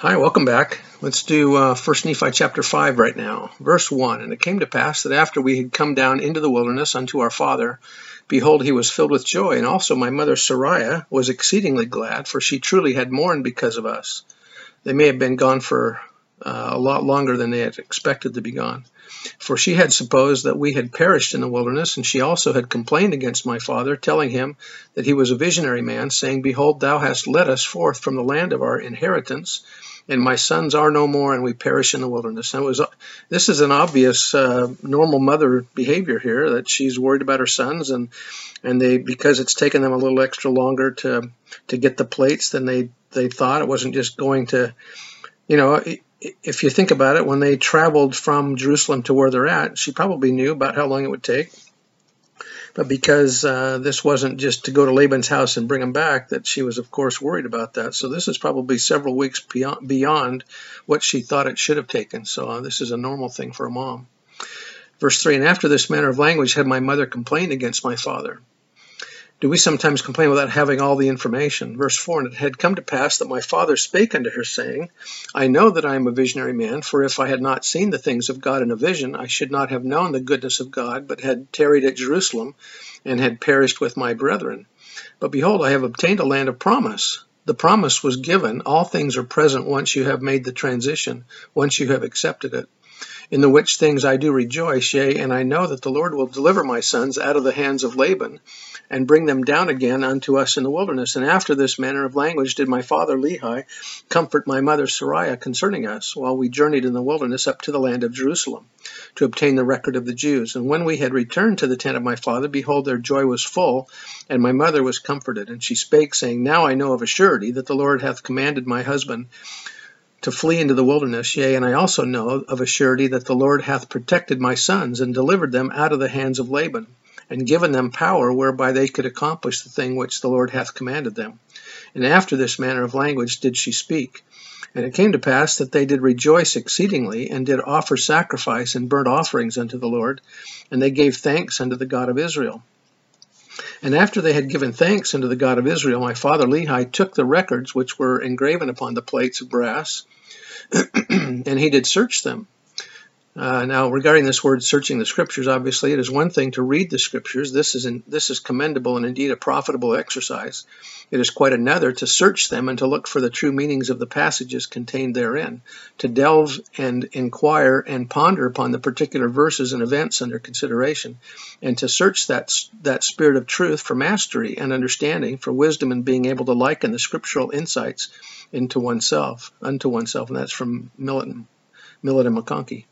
Hi, welcome back. Let's do uh, 1 Nephi chapter 5 right now. Verse 1 And it came to pass that after we had come down into the wilderness unto our father, behold, he was filled with joy, and also my mother Sariah was exceedingly glad, for she truly had mourned because of us. They may have been gone for uh, a lot longer than they had expected to be gone. For she had supposed that we had perished in the wilderness, and she also had complained against my father, telling him that he was a visionary man, saying, Behold, thou hast led us forth from the land of our inheritance, and my sons are no more, and we perish in the wilderness. And it was this is an obvious uh, normal mother behavior here that she's worried about her sons, and and they because it's taken them a little extra longer to to get the plates than they they thought. It wasn't just going to, you know. If you think about it, when they traveled from Jerusalem to where they're at, she probably knew about how long it would take but because uh, this wasn't just to go to Laban's house and bring him back, that she was, of course, worried about that. So this is probably several weeks beyond, beyond what she thought it should have taken. So uh, this is a normal thing for a mom. Verse 3 And after this manner of language had my mother complained against my father do we sometimes complain without having all the information? Verse 4 And it had come to pass that my father spake unto her, saying, I know that I am a visionary man, for if I had not seen the things of God in a vision, I should not have known the goodness of God, but had tarried at Jerusalem, and had perished with my brethren. But behold, I have obtained a land of promise. The promise was given. All things are present once you have made the transition, once you have accepted it in the which things I do rejoice, yea, and I know that the Lord will deliver my sons out of the hands of Laban, and bring them down again unto us in the wilderness. And after this manner of language did my father Lehi comfort my mother Sariah concerning us, while we journeyed in the wilderness up to the land of Jerusalem, to obtain the record of the Jews. And when we had returned to the tent of my father, behold, their joy was full, and my mother was comforted. And she spake, saying, Now I know of a surety that the Lord hath commanded my husband to flee into the wilderness. Yea, and I also know of a surety that the Lord hath protected my sons, and delivered them out of the hands of Laban and given them power whereby they could accomplish the thing which the Lord hath commanded them. And after this manner of language did she speak. And it came to pass that they did rejoice exceedingly, and did offer sacrifice and burnt offerings unto the Lord, and they gave thanks unto the God of Israel. And after they had given thanks unto the God of Israel, my father Lehi took the records which were engraven upon the plates of brass, and he did search them uh, now, regarding this word searching the scriptures, obviously it is one thing to read the scriptures. This is in, this is commendable and indeed a profitable exercise. It is quite another to search them and to look for the true meanings of the passages contained therein, to delve and inquire and ponder upon the particular verses and events under consideration, and to search that that spirit of truth for mastery and understanding, for wisdom and being able to liken the scriptural insights into oneself, unto oneself, and that's from Millet and McConkie.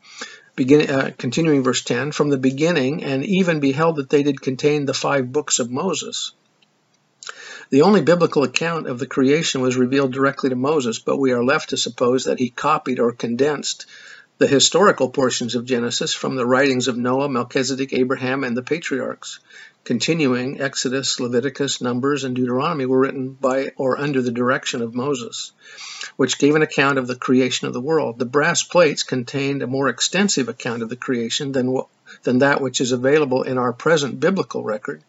Begin, uh, continuing verse 10, from the beginning, and even beheld that they did contain the five books of Moses. The only biblical account of the creation was revealed directly to Moses, but we are left to suppose that he copied or condensed the historical portions of Genesis from the writings of Noah, Melchizedek, Abraham, and the patriarchs. Continuing, Exodus, Leviticus, Numbers, and Deuteronomy were written by or under the direction of Moses which gave an account of the creation of the world. The brass plates contained a more extensive account of the creation than, than that which is available in our present biblical record.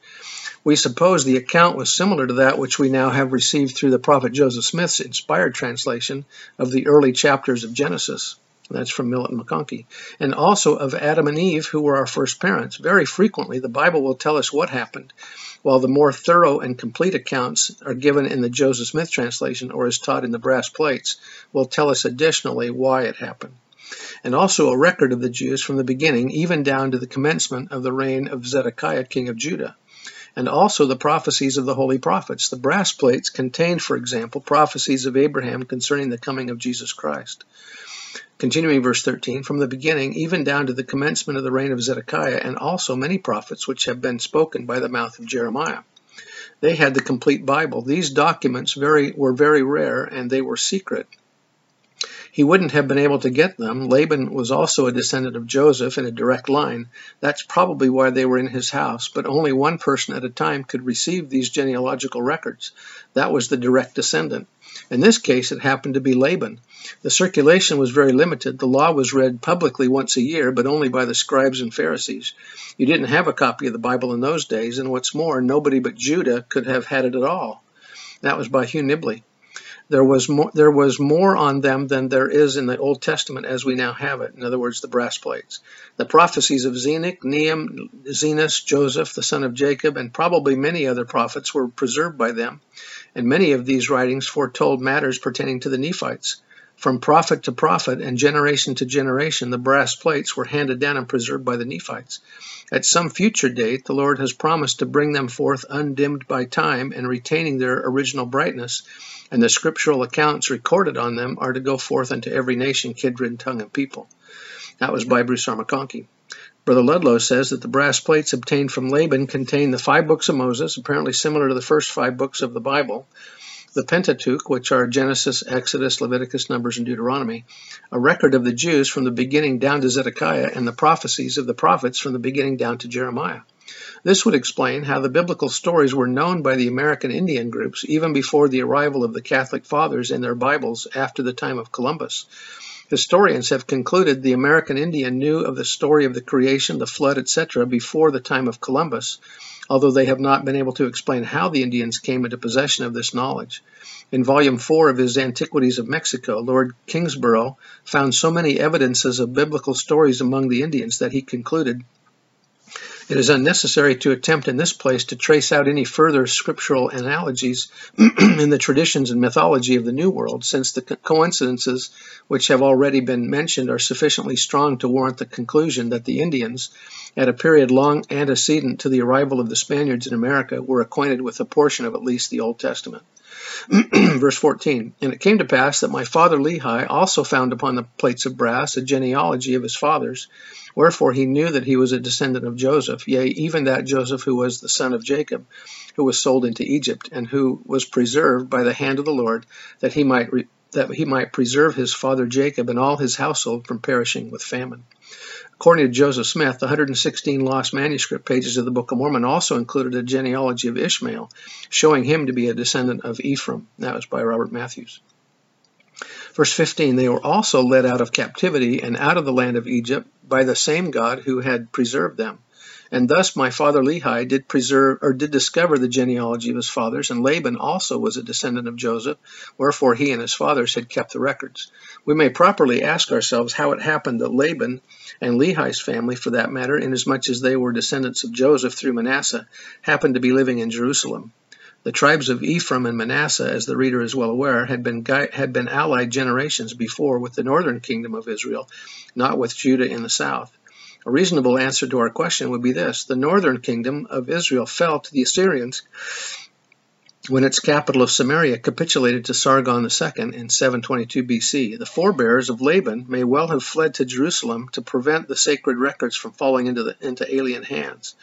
We suppose the account was similar to that which we now have received through the prophet Joseph Smith's inspired translation of the early chapters of Genesis. That's from Millet and McConkie. And also of Adam and Eve, who were our first parents. Very frequently, the Bible will tell us what happened, while the more thorough and complete accounts are given in the Joseph Smith translation or as taught in the brass plates, will tell us additionally why it happened. And also a record of the Jews from the beginning, even down to the commencement of the reign of Zedekiah, king of Judah and also the prophecies of the holy prophets. The brass plates contained, for example, prophecies of Abraham concerning the coming of Jesus Christ. Continuing verse 13, from the beginning, even down to the commencement of the reign of Zedekiah, and also many prophets which have been spoken by the mouth of Jeremiah. They had the complete Bible. These documents very, were very rare and they were secret. He wouldn't have been able to get them. Laban was also a descendant of Joseph in a direct line. That's probably why they were in his house, but only one person at a time could receive these genealogical records. That was the direct descendant. In this case, it happened to be Laban. The circulation was very limited. The law was read publicly once a year, but only by the scribes and Pharisees. You didn't have a copy of the Bible in those days, and what's more, nobody but Judah could have had it at all. That was by Hugh Nibley. There was more, there was more on them than there is in the Old Testament as we now have it. In other words, the brass plates. The prophecies of Zenock, Neum, Zenos, Joseph, the son of Jacob, and probably many other prophets were preserved by them and many of these writings foretold matters pertaining to the Nephites. From prophet to prophet and generation to generation, the brass plates were handed down and preserved by the Nephites. At some future date, the Lord has promised to bring them forth undimmed by time and retaining their original brightness, and the scriptural accounts recorded on them are to go forth unto every nation, kindred, tongue, and people. That was by Bruce R. McConkie. Brother Ludlow says that the brass plates obtained from Laban contain the five books of Moses, apparently similar to the first five books of the Bible, the Pentateuch, which are Genesis, Exodus, Leviticus, Numbers, and Deuteronomy, a record of the Jews from the beginning down to Zedekiah, and the prophecies of the prophets from the beginning down to Jeremiah. This would explain how the biblical stories were known by the American Indian groups even before the arrival of the Catholic Fathers in their Bibles after the time of Columbus. Historians have concluded the American Indian knew of the story of the creation, the flood, etc., before the time of Columbus, although they have not been able to explain how the Indians came into possession of this knowledge. In Volume 4 of his Antiquities of Mexico, Lord Kingsborough found so many evidences of biblical stories among the Indians that he concluded it is unnecessary to attempt in this place to trace out any further scriptural analogies in the traditions and mythology of the New World, since the coincidences which have already been mentioned are sufficiently strong to warrant the conclusion that the Indians, at a period long antecedent to the arrival of the Spaniards in America, were acquainted with a portion of at least the Old Testament. Verse 14 And it came to pass that my father Lehi also found upon the plates of brass a genealogy of his fathers Wherefore he knew that he was a descendant of Joseph, yea, even that Joseph who was the son of Jacob, who was sold into Egypt, and who was preserved by the hand of the Lord, that he might re- that he might preserve his father Jacob and all his household from perishing with famine. According to Joseph Smith, the 116 lost manuscript pages of the Book of Mormon also included a genealogy of Ishmael, showing him to be a descendant of Ephraim. That was by Robert Matthews. Verse 15 They were also led out of captivity and out of the land of Egypt by the same God who had preserved them. And thus my father Lehi did preserve or did discover the genealogy of his fathers, and Laban also was a descendant of Joseph, wherefore he and his fathers had kept the records. We may properly ask ourselves how it happened that Laban and Lehi's family, for that matter, inasmuch as they were descendants of Joseph through Manasseh, happened to be living in Jerusalem. The tribes of Ephraim and Manasseh, as the reader is well aware, had been, had been allied generations before with the northern kingdom of Israel, not with Judah in the south. A reasonable answer to our question would be this. The northern kingdom of Israel fell to the Assyrians when its capital of Samaria capitulated to Sargon II in 722 BC. The forebears of Laban may well have fled to Jerusalem to prevent the sacred records from falling into, the, into alien hands.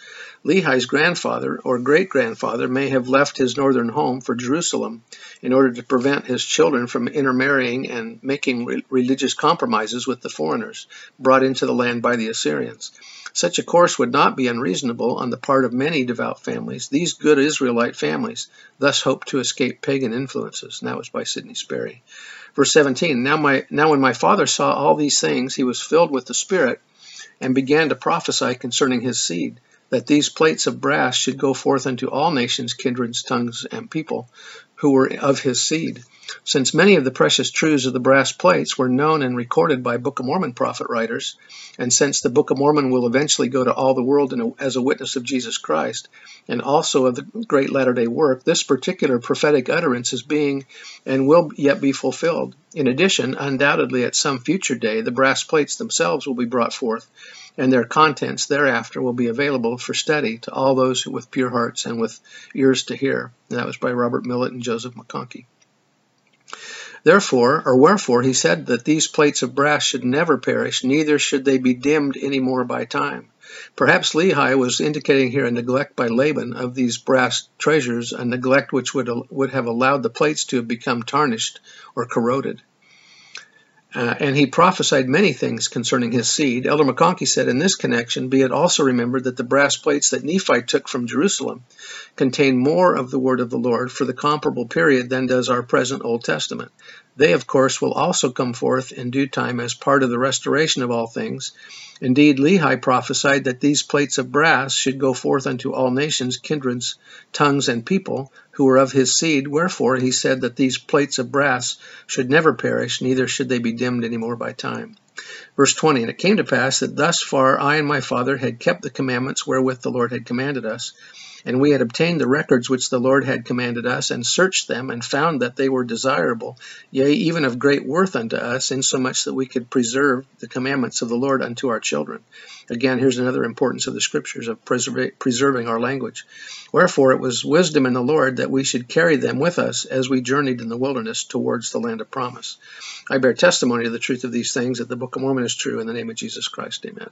Lehi's grandfather or great grandfather may have left his northern home for Jerusalem in order to prevent his children from intermarrying and making re- religious compromises with the foreigners brought into the land by the Assyrians. Such a course would not be unreasonable on the part of many devout families. These good Israelite families thus hoped to escape pagan influences. And that was by Sidney Sperry. Verse 17 now, my, now when my father saw all these things, he was filled with the Spirit and began to prophesy concerning his seed that these plates of brass should go forth unto all nations, kindreds, tongues, and people who were of his seed. Since many of the precious truths of the brass plates were known and recorded by Book of Mormon prophet writers, and since the Book of Mormon will eventually go to all the world a, as a witness of Jesus Christ, and also of the great latter day work, this particular prophetic utterance is being and will yet be fulfilled. In addition, undoubtedly at some future day, the brass plates themselves will be brought forth and their contents thereafter will be available for study to all those with pure hearts and with ears to hear. And that was by Robert Millet and Joseph McConkie. Therefore, or wherefore, he said that these plates of brass should never perish, neither should they be dimmed any more by time. Perhaps Lehi was indicating here a neglect by Laban of these brass treasures, a neglect which would, would have allowed the plates to have become tarnished or corroded. Uh, and he prophesied many things concerning his seed. Elder McConkie said, in this connection, be it also remembered that the brass plates that Nephi took from Jerusalem contain more of the word of the Lord for the comparable period than does our present Old Testament. They, of course, will also come forth in due time as part of the restoration of all things. Indeed, Lehi prophesied that these plates of brass should go forth unto all nations, kindreds, tongues, and people who were of his seed. Wherefore he said that these plates of brass should never perish, neither should they be dimmed any more by time. Verse 20 And it came to pass that thus far I and my father had kept the commandments wherewith the Lord had commanded us. And we had obtained the records which the Lord had commanded us, and searched them, and found that they were desirable, yea, even of great worth unto us, insomuch that we could preserve the commandments of the Lord unto our children. Again, here's another importance of the Scriptures of preserving our language. Wherefore it was wisdom in the Lord that we should carry them with us as we journeyed in the wilderness towards the land of promise. I bear testimony to the truth of these things, that the Book of Mormon is true, in the name of Jesus Christ. Amen.